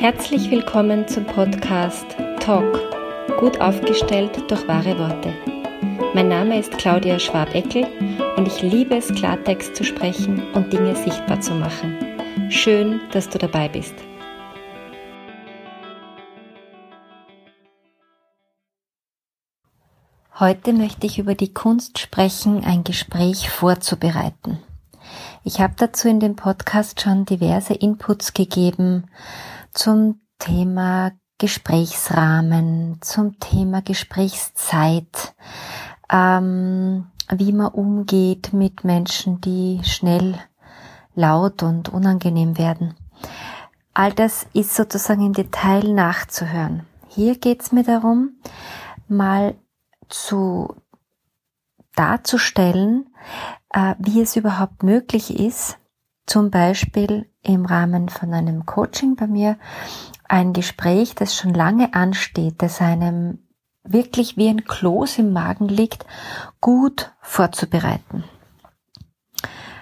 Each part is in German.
Herzlich willkommen zum Podcast Talk, gut aufgestellt durch wahre Worte. Mein Name ist Claudia Schwabeckel und ich liebe es, Klartext zu sprechen und Dinge sichtbar zu machen. Schön, dass du dabei bist. Heute möchte ich über die Kunst sprechen, ein Gespräch vorzubereiten. Ich habe dazu in dem Podcast schon diverse Inputs gegeben, zum Thema Gesprächsrahmen, zum Thema Gesprächszeit, ähm, wie man umgeht mit Menschen, die schnell laut und unangenehm werden. All das ist sozusagen im Detail nachzuhören. Hier geht es mir darum, mal zu darzustellen, äh, wie es überhaupt möglich ist, zum Beispiel im Rahmen von einem Coaching bei mir ein Gespräch, das schon lange ansteht, das einem wirklich wie ein Kloß im Magen liegt, gut vorzubereiten.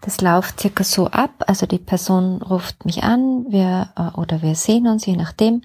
Das läuft circa so ab, also die Person ruft mich an, wir äh, oder wir sehen uns, je nachdem,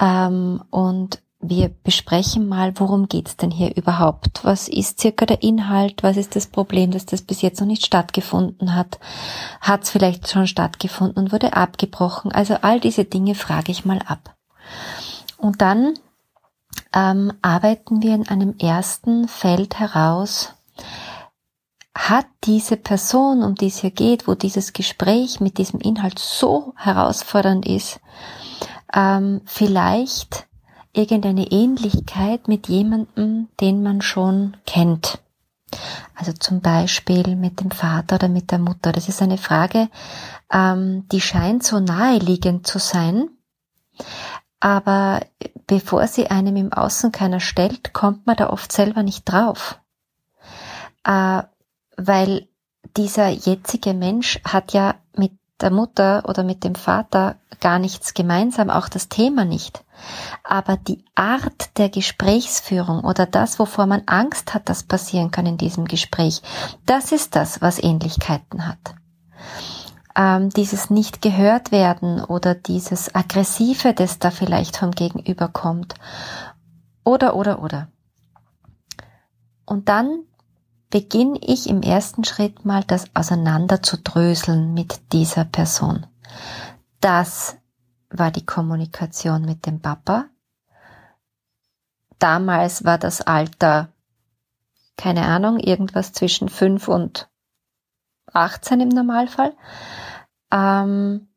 ähm, und wir besprechen mal, worum geht's denn hier überhaupt? Was ist circa der Inhalt? Was ist das Problem, dass das bis jetzt noch nicht stattgefunden hat? Hat es vielleicht schon stattgefunden und wurde abgebrochen? Also all diese Dinge frage ich mal ab. Und dann ähm, arbeiten wir in einem ersten Feld heraus, hat diese Person, um die es hier geht, wo dieses Gespräch mit diesem Inhalt so herausfordernd ist, ähm, vielleicht irgendeine Ähnlichkeit mit jemandem, den man schon kennt. Also zum Beispiel mit dem Vater oder mit der Mutter. Das ist eine Frage, ähm, die scheint so naheliegend zu sein, aber bevor sie einem im Außen keiner stellt, kommt man da oft selber nicht drauf. Äh, weil dieser jetzige Mensch hat ja der Mutter oder mit dem Vater gar nichts gemeinsam, auch das Thema nicht. Aber die Art der Gesprächsführung oder das, wovor man Angst hat, dass passieren kann in diesem Gespräch, das ist das, was Ähnlichkeiten hat. Ähm, dieses nicht gehört werden oder dieses aggressive, das da vielleicht vom Gegenüber kommt. Oder, oder, oder. Und dann beginne ich im ersten Schritt mal das auseinander zu dröseln mit dieser Person. Das war die Kommunikation mit dem Papa. Damals war das Alter, keine Ahnung, irgendwas zwischen fünf und 18 im Normalfall. Ähm,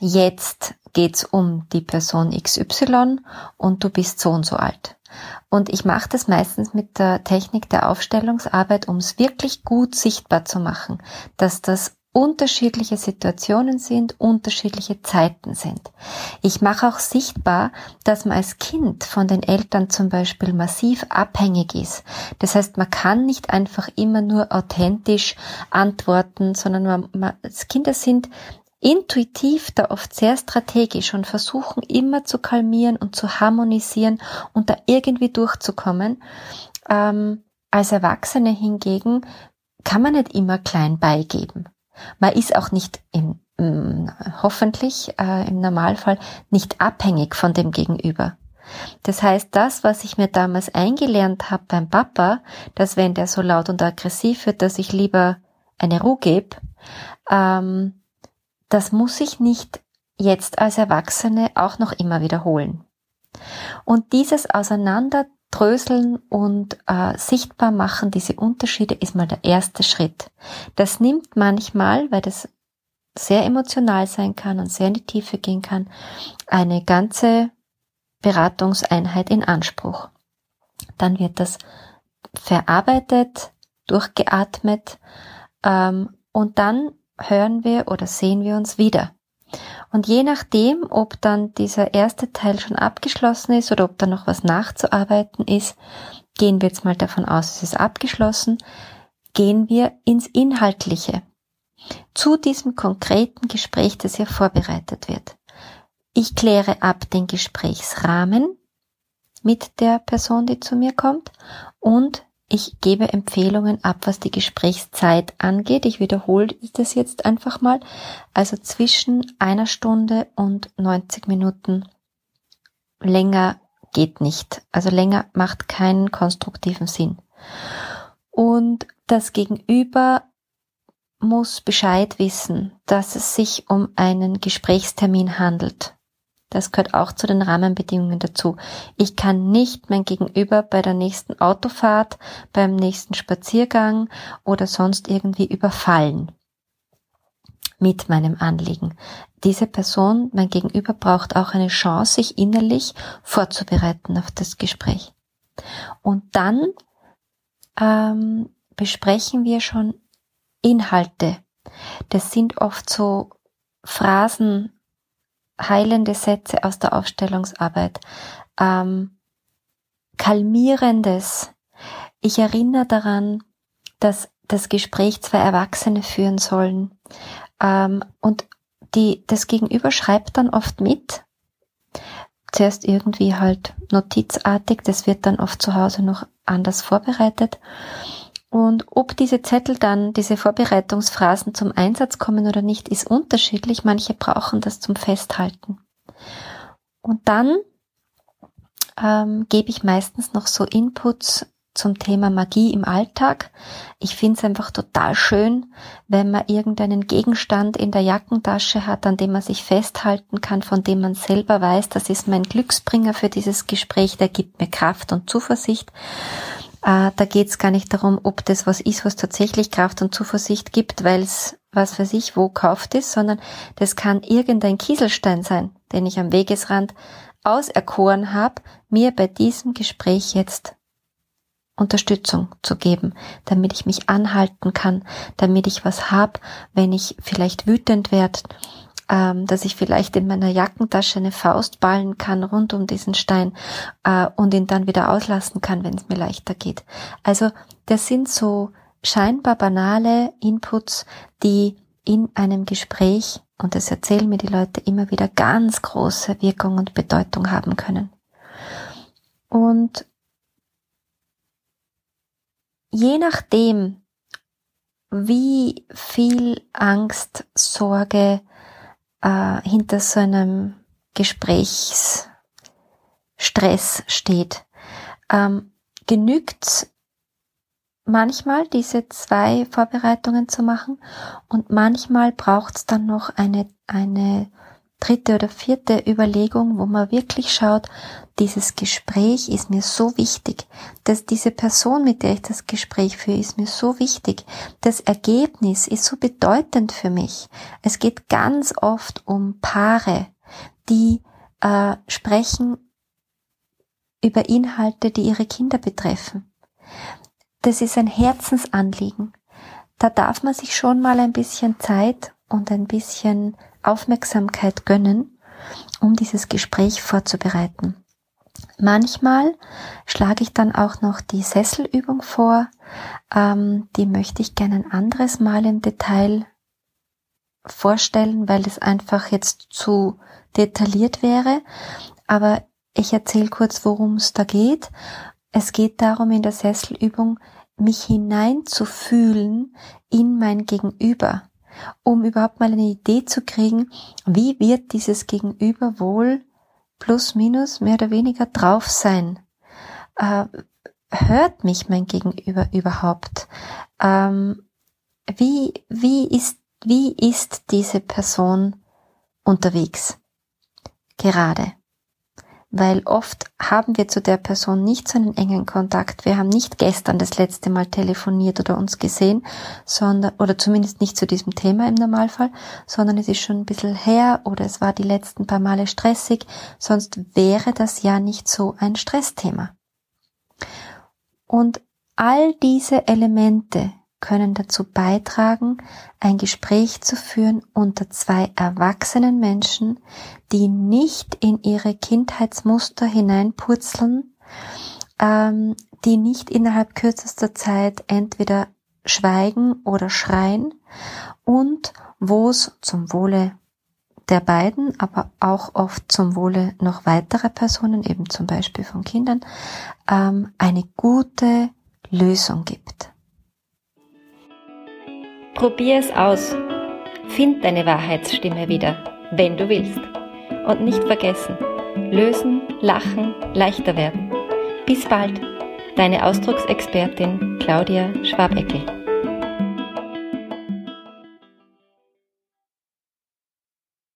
jetzt geht's um die Person XY und du bist so und so alt. Und ich mache das meistens mit der Technik der Aufstellungsarbeit, um es wirklich gut sichtbar zu machen, dass das unterschiedliche Situationen sind, unterschiedliche Zeiten sind. Ich mache auch sichtbar, dass man als Kind von den Eltern zum Beispiel massiv abhängig ist. Das heißt, man kann nicht einfach immer nur authentisch antworten, sondern man, man, Kinder sind intuitiv da oft sehr strategisch und versuchen immer zu kalmieren und zu harmonisieren und da irgendwie durchzukommen. Ähm, als Erwachsene hingegen kann man nicht immer klein beigeben. Man ist auch nicht im, im hoffentlich äh, im Normalfall nicht abhängig von dem Gegenüber. Das heißt, das, was ich mir damals eingelernt habe beim Papa, dass wenn der so laut und aggressiv wird, dass ich lieber eine Ruhe gebe, ähm, das muss ich nicht jetzt als Erwachsene auch noch immer wiederholen. Und dieses Auseinanderdröseln und äh, sichtbar machen, diese Unterschiede, ist mal der erste Schritt. Das nimmt manchmal, weil das sehr emotional sein kann und sehr in die Tiefe gehen kann, eine ganze Beratungseinheit in Anspruch. Dann wird das verarbeitet, durchgeatmet ähm, und dann hören wir oder sehen wir uns wieder. Und je nachdem, ob dann dieser erste Teil schon abgeschlossen ist oder ob da noch was nachzuarbeiten ist, gehen wir jetzt mal davon aus, es ist abgeschlossen, gehen wir ins Inhaltliche. Zu diesem konkreten Gespräch, das hier vorbereitet wird. Ich kläre ab den Gesprächsrahmen mit der Person, die zu mir kommt und ich gebe Empfehlungen ab, was die Gesprächszeit angeht. Ich wiederhole das jetzt einfach mal. Also zwischen einer Stunde und 90 Minuten. Länger geht nicht. Also länger macht keinen konstruktiven Sinn. Und das Gegenüber muss Bescheid wissen, dass es sich um einen Gesprächstermin handelt. Das gehört auch zu den Rahmenbedingungen dazu. Ich kann nicht mein Gegenüber bei der nächsten Autofahrt, beim nächsten Spaziergang oder sonst irgendwie überfallen mit meinem Anliegen. Diese Person, mein Gegenüber, braucht auch eine Chance, sich innerlich vorzubereiten auf das Gespräch. Und dann ähm, besprechen wir schon Inhalte. Das sind oft so Phrasen, heilende Sätze aus der Aufstellungsarbeit, ähm, kalmierendes. Ich erinnere daran, dass das Gespräch zwei Erwachsene führen sollen ähm, und die, das Gegenüber schreibt dann oft mit. Zuerst irgendwie halt notizartig, das wird dann oft zu Hause noch anders vorbereitet. Und ob diese Zettel dann, diese Vorbereitungsphrasen zum Einsatz kommen oder nicht, ist unterschiedlich. Manche brauchen das zum Festhalten. Und dann ähm, gebe ich meistens noch so Inputs zum Thema Magie im Alltag. Ich finde es einfach total schön, wenn man irgendeinen Gegenstand in der Jackentasche hat, an dem man sich festhalten kann, von dem man selber weiß, das ist mein Glücksbringer für dieses Gespräch, der gibt mir Kraft und Zuversicht. Äh, da geht es gar nicht darum, ob das was ist, was tatsächlich Kraft und Zuversicht gibt, weil es was für sich wo kauft ist, sondern das kann irgendein Kieselstein sein, den ich am Wegesrand auserkoren habe, mir bei diesem Gespräch jetzt Unterstützung zu geben, damit ich mich anhalten kann, damit ich was hab, wenn ich vielleicht wütend werde, ähm, dass ich vielleicht in meiner Jackentasche eine Faust ballen kann rund um diesen Stein äh, und ihn dann wieder auslassen kann, wenn es mir leichter geht. Also das sind so scheinbar banale Inputs, die in einem Gespräch, und das erzählen mir die Leute immer wieder, ganz große Wirkung und Bedeutung haben können. Und je nachdem, wie viel Angst, Sorge, äh, hinter so einem Gesprächsstress steht. Ähm, genügt manchmal diese zwei Vorbereitungen zu machen und manchmal braucht es dann noch eine, eine dritte oder vierte Überlegung, wo man wirklich schaut, dieses Gespräch ist mir so wichtig, dass diese Person, mit der ich das Gespräch führe, ist mir so wichtig. Das Ergebnis ist so bedeutend für mich. Es geht ganz oft um Paare, die äh, sprechen über Inhalte, die ihre Kinder betreffen. Das ist ein Herzensanliegen. Da darf man sich schon mal ein bisschen Zeit und ein bisschen Aufmerksamkeit gönnen, um dieses Gespräch vorzubereiten. Manchmal schlage ich dann auch noch die Sesselübung vor. Ähm, die möchte ich gerne ein anderes Mal im Detail vorstellen, weil es einfach jetzt zu detailliert wäre. Aber ich erzähle kurz, worum es da geht. Es geht darum, in der Sesselübung mich hineinzufühlen in mein Gegenüber um überhaupt mal eine Idee zu kriegen, wie wird dieses Gegenüber wohl plus minus mehr oder weniger drauf sein. Äh, hört mich mein Gegenüber überhaupt? Ähm, wie, wie ist, wie ist diese Person unterwegs? Gerade weil oft haben wir zu der Person nicht so einen engen Kontakt. Wir haben nicht gestern das letzte Mal telefoniert oder uns gesehen, sondern, oder zumindest nicht zu diesem Thema im Normalfall, sondern es ist schon ein bisschen her oder es war die letzten paar Male stressig, sonst wäre das ja nicht so ein Stressthema. Und all diese Elemente können dazu beitragen, ein Gespräch zu führen unter zwei erwachsenen Menschen, die nicht in ihre Kindheitsmuster hineinpurzeln, ähm, die nicht innerhalb kürzester Zeit entweder schweigen oder schreien und wo es zum Wohle der beiden, aber auch oft zum Wohle noch weiterer Personen, eben zum Beispiel von Kindern, ähm, eine gute Lösung gibt. Probier es aus. Find deine Wahrheitsstimme wieder, wenn du willst. Und nicht vergessen, lösen, lachen, leichter werden. Bis bald, deine Ausdrucksexpertin Claudia Schwabeckel.